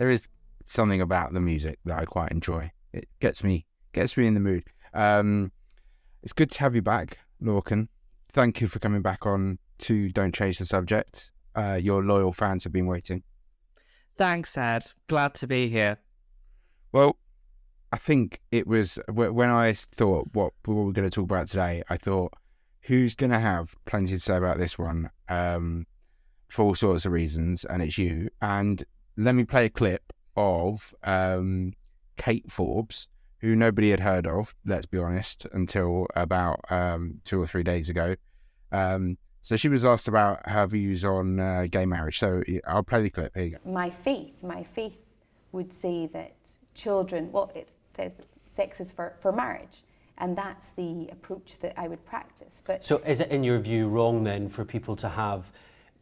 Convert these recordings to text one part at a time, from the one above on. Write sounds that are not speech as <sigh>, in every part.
there is something about the music that I quite enjoy. It gets me gets me in the mood. Um, it's good to have you back, Lorcan. Thank you for coming back on to Don't Change the Subject. Uh, your loyal fans have been waiting. Thanks, Ed. Glad to be here. Well, I think it was when I thought what we were going to talk about today. I thought, who's going to have plenty to say about this one um, for all sorts of reasons, and it's you. And let me play a clip of um, Kate Forbes, who nobody had heard of, let's be honest, until about um, two or three days ago. Um, so she was asked about her views on uh, gay marriage. So I'll play the clip. Here you go. My faith, my faith would say that children, well, it says sex is for, for marriage. And that's the approach that I would practice. But so, is it, in your view, wrong then for people to have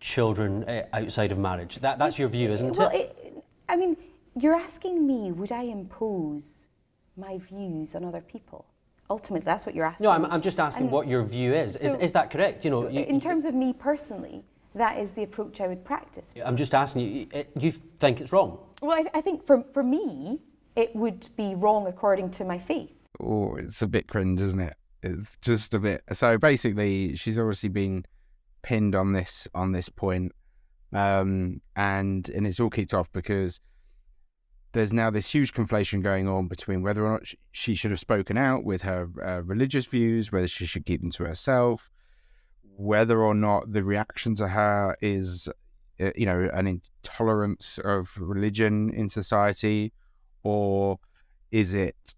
children uh, outside of marriage? That, that's your view, isn't well, it? it? I mean, you're asking me, would I impose my views on other people? Ultimately, that's what you're asking. No, I'm, I'm just asking and what your view is. So is. Is that correct? You know, you, in terms of me personally, that is the approach I would practice. I'm just asking you. You think it's wrong? Well, I, I think for for me, it would be wrong according to my faith. Oh, it's a bit cringe, isn't it? It's just a bit. So basically, she's obviously been pinned on this on this point, um, and and it's all kicked off because there's now this huge conflation going on between whether or not she should have spoken out with her uh, religious views, whether she should keep them to herself, whether or not the reaction to her is, uh, you know, an intolerance of religion in society, or is it,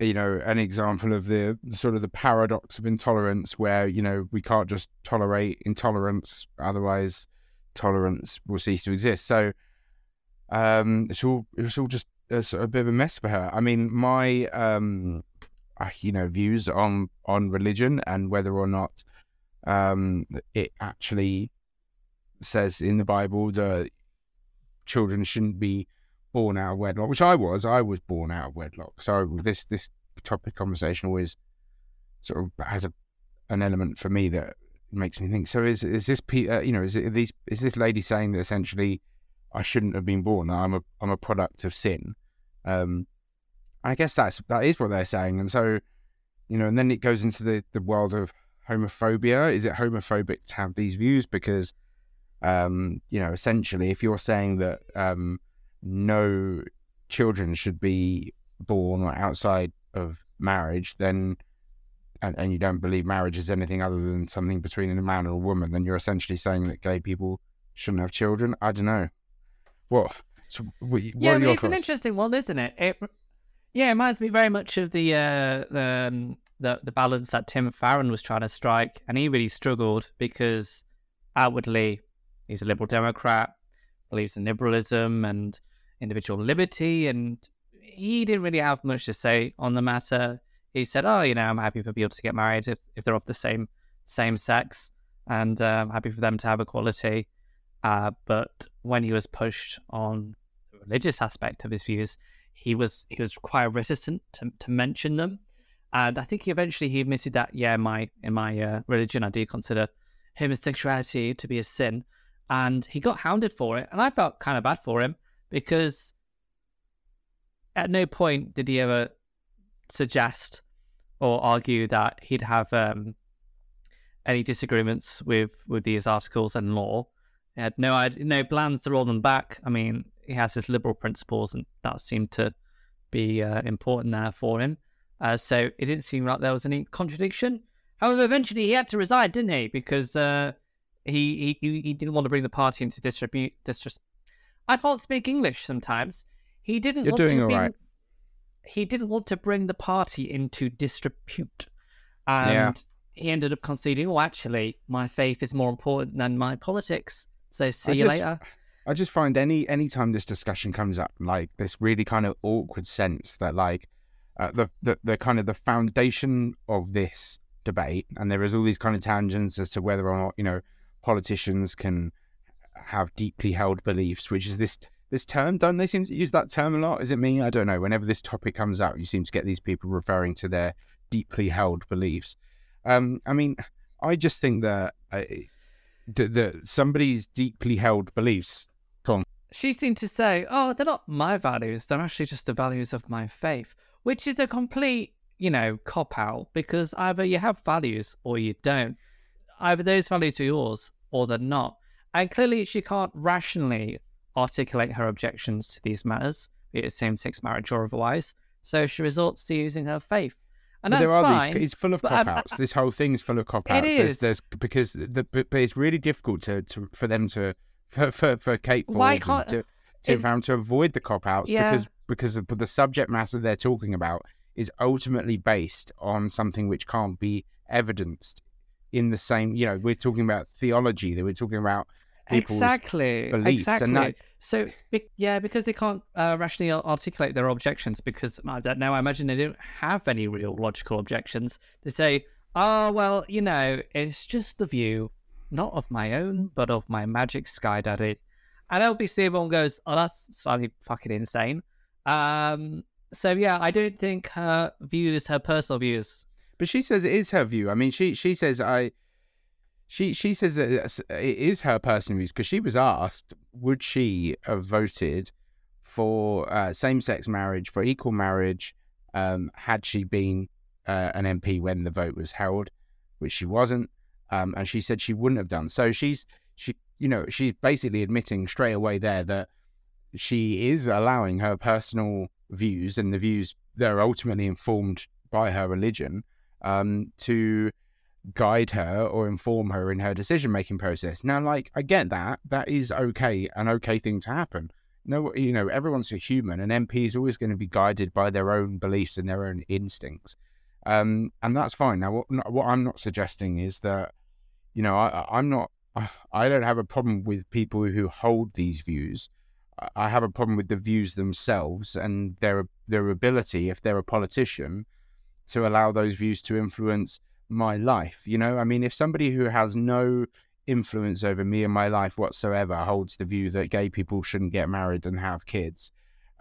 you know, an example of the sort of the paradox of intolerance where, you know, we can't just tolerate intolerance, otherwise tolerance will cease to exist. So, um, it's all it's all just a, a bit of a mess for her. I mean, my um, uh, you know views on on religion and whether or not um, it actually says in the Bible that children shouldn't be born out of wedlock, which I was. I was born out of wedlock. So this this topic conversation always sort of has a an element for me that makes me think. So is is this uh, you know is it these is this lady saying that essentially I shouldn't have been born. I'm a I'm a product of sin. Um, I guess that's that is what they're saying. And so, you know, and then it goes into the the world of homophobia. Is it homophobic to have these views? Because, um, you know, essentially, if you're saying that um, no children should be born outside of marriage, then and, and you don't believe marriage is anything other than something between a man and a woman, then you're essentially saying that gay people shouldn't have children. I don't know. What? So, what, yeah, I mean, it's an interesting one, isn't it? It yeah, it reminds me very much of the uh, the, um, the the balance that Tim Farron was trying to strike, and he really struggled because outwardly he's a liberal Democrat, believes in liberalism and individual liberty, and he didn't really have much to say on the matter. He said, "Oh, you know, I'm happy for people to get married if, if they're of the same same sex, and uh, I'm happy for them to have equality." Uh, but when he was pushed on the religious aspect of his views, he was he was quite reticent to, to mention them. And I think he eventually he admitted that yeah, my in my uh, religion I do consider homosexuality to be a sin, and he got hounded for it. And I felt kind of bad for him because at no point did he ever suggest or argue that he'd have um, any disagreements with with these articles and law. He had no no plans to roll them back. I mean, he has his liberal principles, and that seemed to be uh, important there for him. Uh, so it didn't seem like there was any contradiction. However, eventually he had to resign, didn't he? Because uh, he, he he didn't want to bring the party into disrepute. I can't speak English sometimes. He didn't. You're want doing all be, right. He didn't want to bring the party into disrepute, and Yeah. he ended up conceding. Well, actually, my faith is more important than my politics. So see I you just- later. I just find any any time this discussion comes up, like this really kind of awkward sense that like uh, the, the the kind of the foundation of this debate, and there is all these kind of tangents as to whether or not you know politicians can have deeply held beliefs, which is this this term. Don't they seem to use that term a lot? Is it me? I don't know. Whenever this topic comes out, you seem to get these people referring to their deeply held beliefs. Um, I mean, I just think that. Uh, that, that somebody's deeply held beliefs she seemed to say, "Oh, they're not my values; they're actually just the values of my faith," which is a complete, you know, cop out because either you have values or you don't. Either those values are yours or they're not. And clearly, she can't rationally articulate her objections to these matters, be it same-sex marriage or otherwise. So she resorts to using her faith, and that's there are fine. these. It's full of um, cop outs. this whole thing is full of cop outs. It There's, there's because the but, it's really difficult to, to for them to for for, for Kate Why can't- to to, it's- for them to avoid the cop outs Yeah. because because of the subject matter they're talking about is ultimately based on something which can't be evidenced in the same. You know, we're talking about theology. That we're talking about exactly, beliefs, exactly. that- So, be- yeah, because they can't uh, rationally articulate their objections, because I don't know, I imagine they don't have any real logical objections. They say, "Oh, well, you know, it's just the view, not of my own, but of my magic sky daddy." And obviously, everyone goes, "Oh, that's slightly fucking insane." Um, so yeah, I don't think her views, her personal views, But she says it is her view. I mean, she she says I. She she says that it's- her personal views because she was asked would she have voted for uh, same sex marriage for equal marriage um, had she been uh, an MP when the vote was held, which she wasn't, um, and she said she wouldn't have done. So she's she you know she's basically admitting straight away there that she is allowing her personal views and the views that are ultimately informed by her religion um, to guide her or inform her in her decision making process. Now, like, I get that. That is okay, an okay thing to happen. No, you know, everyone's a human, and MP is always going to be guided by their own beliefs and their own instincts. Um, and that's fine. Now, what, what I'm not suggesting is that, you know, I, I'm not, I don't have a problem with people who hold these views. I- I have a problem with the views themselves and their their ability, if they're a politician, to allow those views to influence my life. You know, I mean, if somebody who has no influence over me and my life whatsoever holds the view that gay people shouldn't get married and have kids,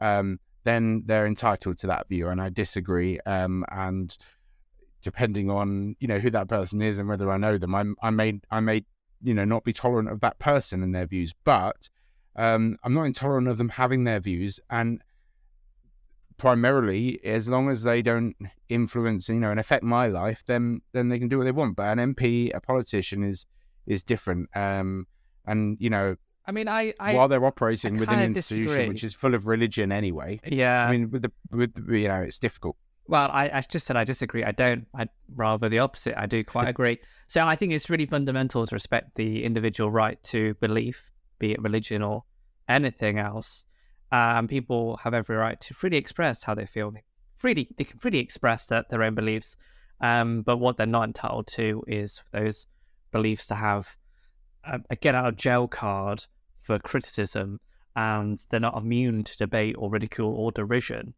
um, then they're entitled to that view, and I disagree. Um, and depending on you know who that person is and whether I know them, I, I may I may you know not be tolerant of that person and their views, but um, I'm not intolerant of them having their views and primarily as long as they don't influence you know and affect my life then then they can do what they want but an mp a politician is is different um and you know I mean, I, I while they're operating within an institution disagree. which is full of religion anyway yeah. i mean with the with the, you know it's difficult Well, I, I just said I disagree. I don't. I rather the opposite. I do quite <laughs> agree. So I think it's really fundamental to respect the individual right to belief, be it religion or anything else. Um, people have every right to freely express how they feel. They freely, they can freely express that their own beliefs. Um, but what they're not entitled to is those beliefs to have a, a get out of jail card for criticism, and they're not immune to debate or ridicule or derision.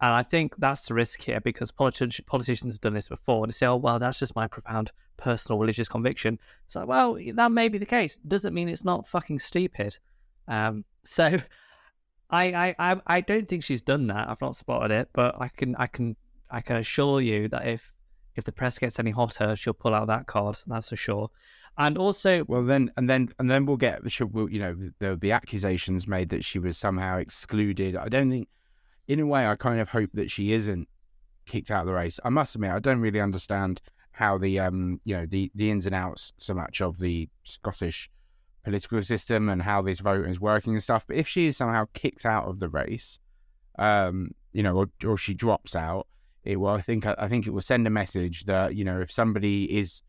And I think that's the risk here because politi- politicians have done this before and they say, oh, well, that's just my profound personal religious conviction. It's like, well, that may be the case. Doesn't mean it's not fucking stupid. Um, <laughs> so I, I, I, don't think she's done that. I've not spotted it, but I can, I can, I can assure you that if, if the press gets any hotter, she'll pull out that card. That's for sure. And also, well then and then and then we'll get we'll, you know there'll be accusations made that she was somehow excluded i don't think in a way i kind of hope that she isn't kicked out of the race i must admit i don't really understand how the um you know the the ins and outs so much of the scottish political system and how this vote is working and stuff but if she is somehow kicked out of the race um you know or, or she drops out it will i think i think it will send a message that you know if somebody is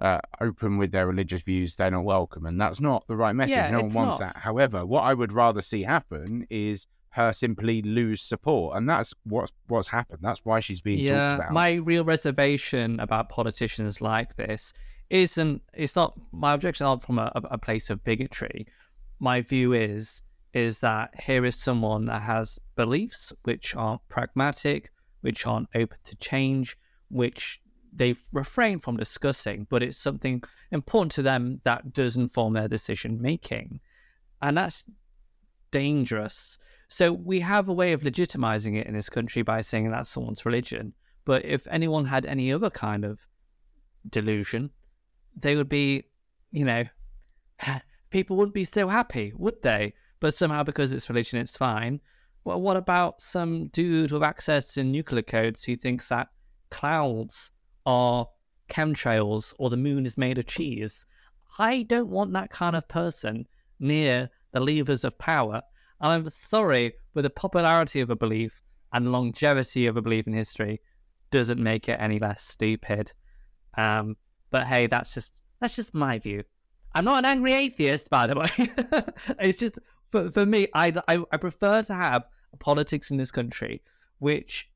uh, open with their religious views, they're not welcome, and that's not the right message. Yeah, no one wants not. that. However, what I would rather see happen is her simply lose support, and that's what's what's happened. That's why she's being talked about. my real reservation about politicians like this isn't. It's not my objection aren't from a, a place of bigotry. My view is is that here is someone that has beliefs which aren't pragmatic, which aren't open to change, which they've refrained from discussing, but it's something important to them that does inform their decision making, and that's dangerous. So we have a way of legitimizing it in this country by saying that's someone's religion. But if anyone had any other kind of delusion, they would be, you know, <laughs> people wouldn't be so happy, would they? but somehow because it's religion, it's fine. Well, what about some dude with access to nuclear codes who thinks that clouds are chemtrails or the moon is made of cheese? I don't want that kind of person near the levers of power. And I'm sorry, but the popularity of a belief and longevity of a belief in history doesn't make it any less stupid. Um, but hey, that's just that's just my view. I'm not an angry atheist, by the way. <laughs> it's just for, for me, I, I I prefer to have politics in this country which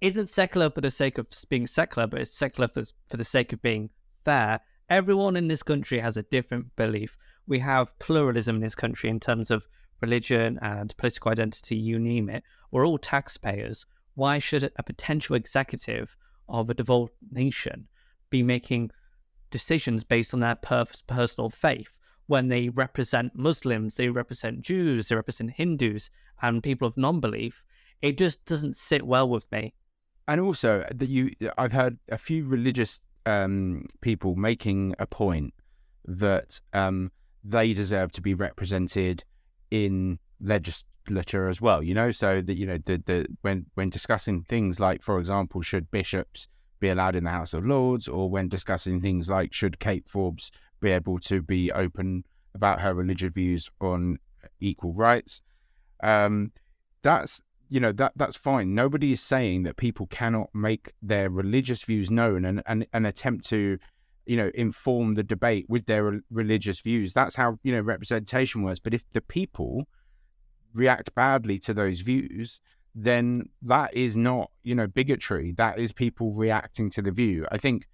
isn't secular for the sake of being secular, but it's secular for, for the sake of being fair. Everyone in this country has a different belief. We have pluralism in this country in terms of religion and political identity, you name it. We're all taxpayers. Why should a potential executive of a devolved nation be making decisions based on their per- personal faith? When they represent Muslims, they represent Jews, they represent Hindus, and people of non belief, it just doesn't sit well with me. And also that you, I've heard a few religious um, people making a point that um, they deserve to be represented in legislature as well. You know, so that you know the the when when discussing things like, for example, should bishops be allowed in the House of Lords, or when discussing things like should Kate Forbes be able to be open about her religious views on equal rights. Um, that's you know that that's fine. Nobody is saying that people cannot make their religious views known and and, and attempt to you know inform the debate with their religious views. That's how you know representation works. But if the people react badly to those views, then that is not you know bigotry. That is people reacting to the view. I think,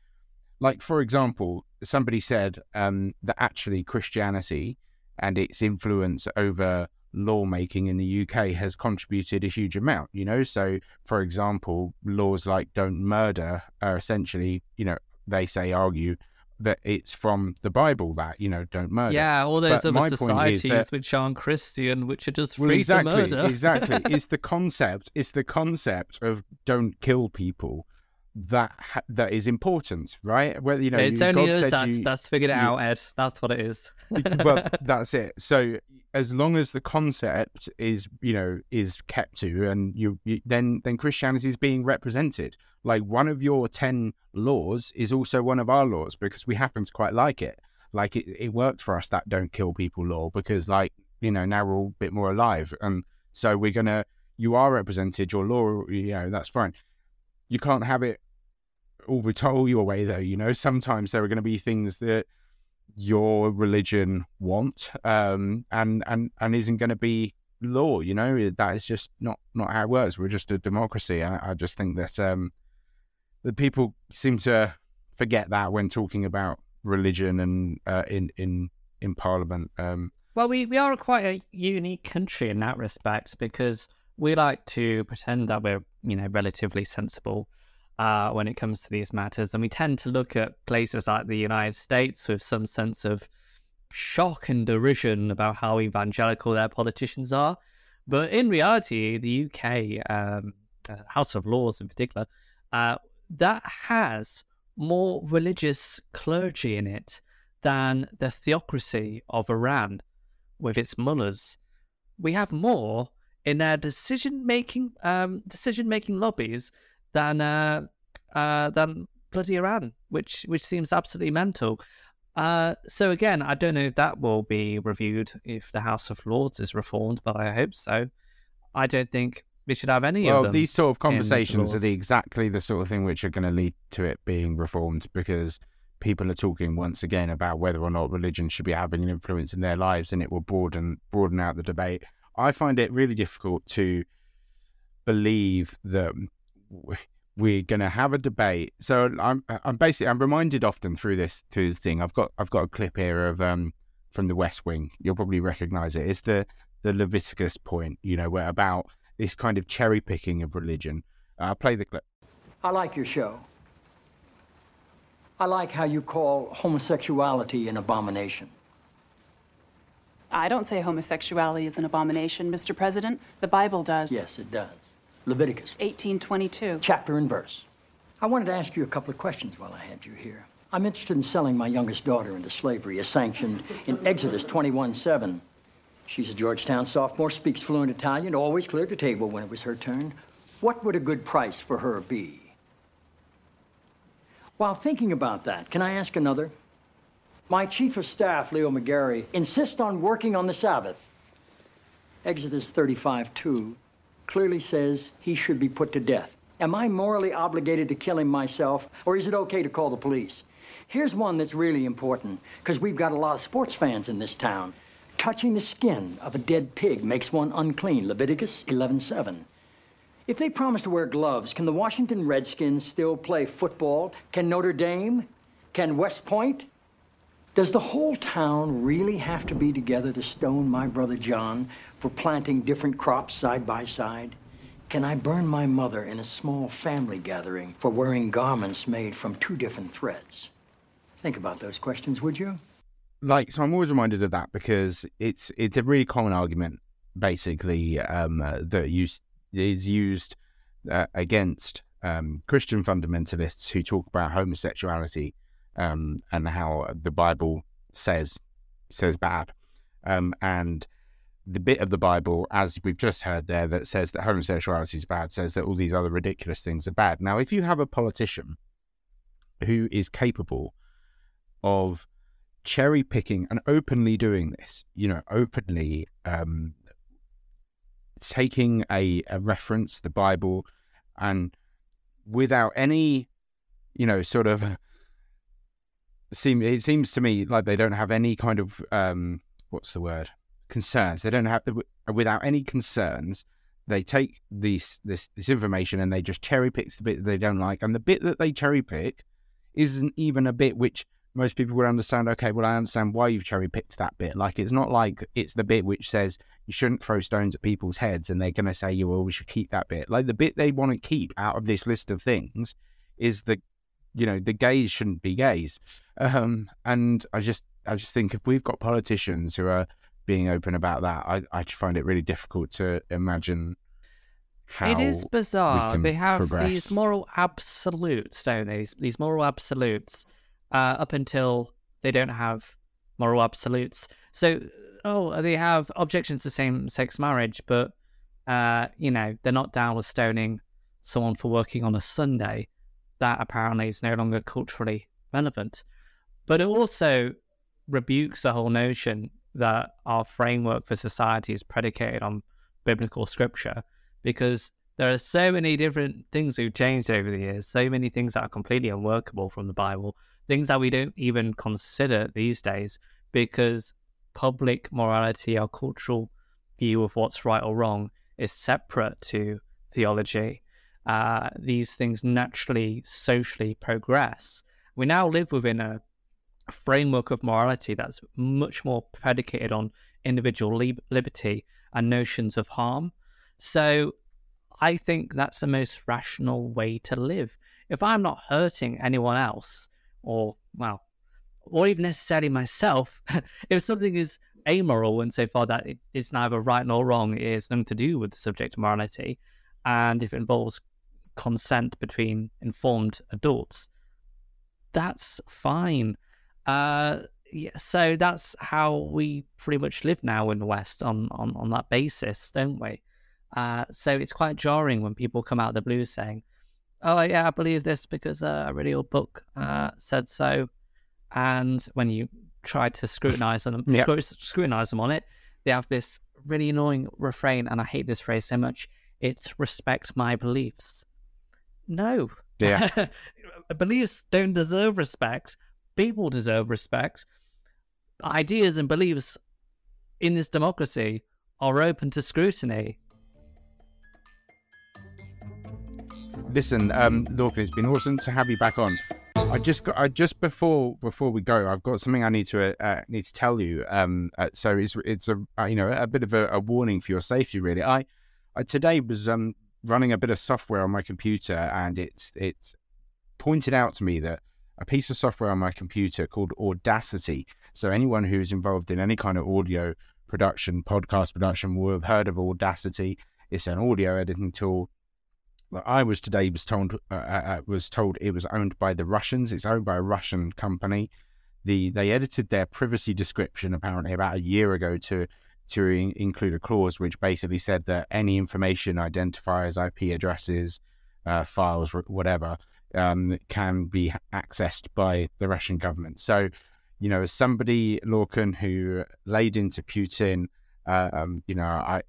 like for example, somebody said um, that actually Christianity and its influence over lawmaking in the UK has contributed a huge amount, you know. So, for example, laws like don't murder are essentially, you know, they say argue that it's from the Bible that, you know, don't murder. Yeah, all those but other societies that, which aren't Christian, which are just free well, exactly, to murder. <laughs> exactly. It's the concept, it's the concept of don't kill people that that is important, right? Whether you know, it's only God us that's, you, that's figured it you, out, Ed. That's what it is. well, <laughs> that's it. So as long as the concept is you know is kept to and you, you, then then christianity is being represented like one of your 10 laws is also one of our laws because we happen to quite like it like it, it worked for us that don't kill people law because like you know now we're all a bit more alive and so we're gonna you are represented your law you know that's fine you can't have it all the toll your way though you know? Sometimes there are going to be things that your religion want um, and and and isn't going to be law you know? That is just not not how it works. We're just a democracy. I, I just think that um the people seem to forget that when talking about religion and uh, in in in parliament um. Well we we are quite a unique country in that respect because we like to pretend that we're you know relatively sensible uh, when it comes to these matters. And we tend to look at places like the United States with some sense of shock and derision about how evangelical their politicians are. But in reality, the UK, um, House of Lords in particular, uh, that has more religious clergy in it than the theocracy of Iran with its mullahs. We have more in their decision making um, decision making lobbies than uh, uh, than bloody Iran, which which seems absolutely mental. Uh, so again, I don't know if that will be reviewed if the House of Lords is reformed, but I hope so. I don't think we should have any well, of them. Well these sort of conversations are the, exactly the sort of thing which are going to lead to it being reformed because people are talking once again about whether or not religion should be having an influence in their lives, and it will broaden broaden out the debate. I find it really difficult to believe that we're going to have a debate. So I'm I'm basically I'm reminded often through this through this thing. I've got I've got a clip here of um from the West Wing. You'll probably recognise it. It's the the Leviticus point, you know, where about this kind of cherry picking of religion. Uh, play the clip. I like your show. I like how you call homosexuality an abomination. I don't say homosexuality is an abomination, Mr. President. The Bible does. Yes, it does. Leviticus. 1822. Chapter and verse. I wanted to ask you a couple of questions while I had you here. I'm interested in selling my youngest daughter into slavery as sanctioned in Exodus 21 7. She's a Georgetown sophomore, speaks fluent Italian, always cleared the table when it was her turn. What would a good price for her be? While thinking about that, can I ask another? My chief of staff, Leo McGarry, insists on working on the Sabbath. Exodus 35 2 clearly says he should be put to death. Am I morally obligated to kill him myself, or is it okay to call the police? Here's one that's really important, because we've got a lot of sports fans in this town. Touching the skin of a dead pig makes one unclean. Leviticus 11:7. If they promise to wear gloves, can the Washington Redskins still play football? Can Notre Dame? Can West Point? Does the whole town really have to be together to stone my brother John for planting different crops side by side? Can I burn my mother in a small family gathering for wearing garments made from two different threads? Think about those questions, would you? like so i'm always reminded of that because it's it's a really common argument basically um uh, that use, is used uh, against um christian fundamentalists who talk about homosexuality um and how the bible says says bad. Um and the bit of the bible as we've just heard there that says that homosexuality is bad says that all these other ridiculous things are bad. Now if you have a politician who is capable of cherry picking and openly doing this, you know, openly um, taking a, a reference, the Bible, and without any, you know, sort of seem it seems to me like they don't have any kind of um, what's the word concerns. They don't have without any concerns. They take this this this information and they just cherry pick the bit that they don't like, and the bit that they cherry pick isn't even a bit which most people would understand, okay, well, I understand why you've cherry picked that bit. Like, it's not like it's the bit which says you shouldn't throw stones at people's heads and they're going to say, you well, we should keep that bit. Like, the bit they want to keep out of this list of things is the, you know, the gays shouldn't be gays. Um, and I just, I just think if we've got politicians who are being open about that, I, I find it really difficult to imagine how it is bizarre. They have progress. these moral absolutes, don't they? These, these moral absolutes uh, up until they don't have moral absolutes. So, oh, they have objections to same sex marriage, but, uh, you know, they're not down with stoning someone for working on a Sunday. That apparently is no longer culturally relevant. But it also rebukes the whole notion that our framework for society is predicated on biblical scripture because there are so many different things we've changed over the years, so many things that are completely unworkable from the Bible, things that we don't even consider these days because public morality, our cultural view of what's right or wrong, is separate to theology. Uh, these things naturally, socially progress. We now live within a framework of morality that's much more predicated on individual li- liberty and notions of harm. So I think that's the most rational way to live. If I'm not hurting anyone else, or, well, or even necessarily myself, <laughs> if something is amoral insofar that it is neither right nor wrong, it has nothing to do with the subject of morality, and if it involves consent between informed adults, that's fine. Uh, yeah, so that's how we pretty much live now in the West on, on, on that basis, don't we? Uh, so it's quite jarring when people come out of the blue saying, "Oh yeah, I believe this because uh, a really old book uh, said so," and when you try to scrutinize them, <laughs> scru- scrutinize them on it, they have this really annoying refrain, and I hate this phrase so much. It's respect my beliefs. No, Yeah. <laughs> beliefs don't deserve respect. People deserve respect. Ideas and beliefs in this democracy are open to scrutiny. Listen, um, Lorcan, it's been awesome to have you back on. I just got, I just before before we go, I've got something I need to uh, need to tell you. Um, uh, so it's it's a uh, you know a bit of a, a warning for your safety, really. I, I today was um running a bit of software on my computer, and it's it's pointed out to me that a piece of software on my computer called Audacity. So anyone who's involved in any kind of audio production, podcast production, will have heard of Audacity. It's an audio editing tool that I was today was told uh, uh, was told it was owned by the Russians. It's owned by a Russian company. The they edited their privacy description apparently about a year ago to to in- include a clause which basically said that any information, identifiers, IP addresses, uh, files, whatever, um, can be accessed by the Russian government. So, you know, as somebody, Lorcan, who laid into Putin, uh, um, you know, I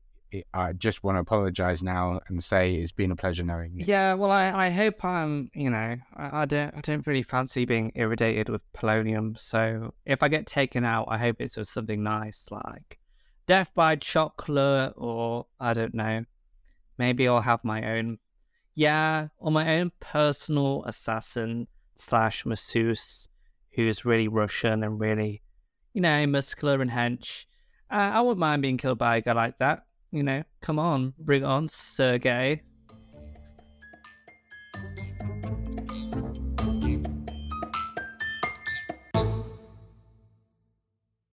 I just want to apologize now and say it's been a pleasure knowing you. Yeah, well, I, I hope I'm, you know, I, I don't I don't really fancy being irritated with polonium. So if I get taken out, I hope it's just something nice like death by chocolate, or I don't know. Maybe I'll have my own, yeah, or my own personal assassin slash masseuse who's really Russian and really, you know, muscular and hench. Uh, I wouldn't mind being killed by a guy like that. You know, come on, bring on Sergey.